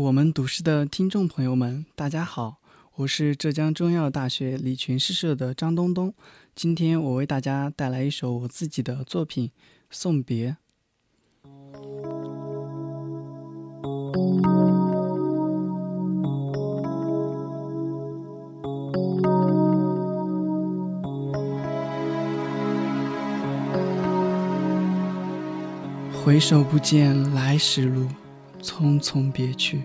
我们读诗的听众朋友们，大家好，我是浙江中药大学礼泉诗社的张东东。今天我为大家带来一首我自己的作品《送别》。回首不见来时路，匆匆别去。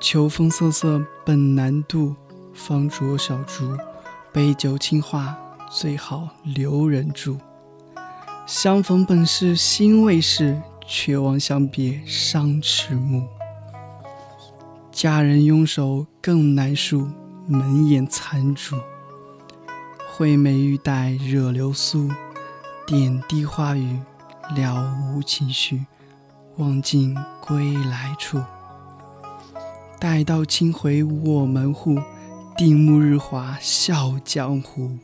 秋风瑟瑟本难渡，方酌小酌，杯酒轻话，最好留人住。相逢本是心未事，却望相别伤迟暮。佳人拥手更难述，门掩残烛。惠美玉带惹流苏，点滴花语。了无情绪，望尽归来处。待到清回我门户，定沐日华笑江湖。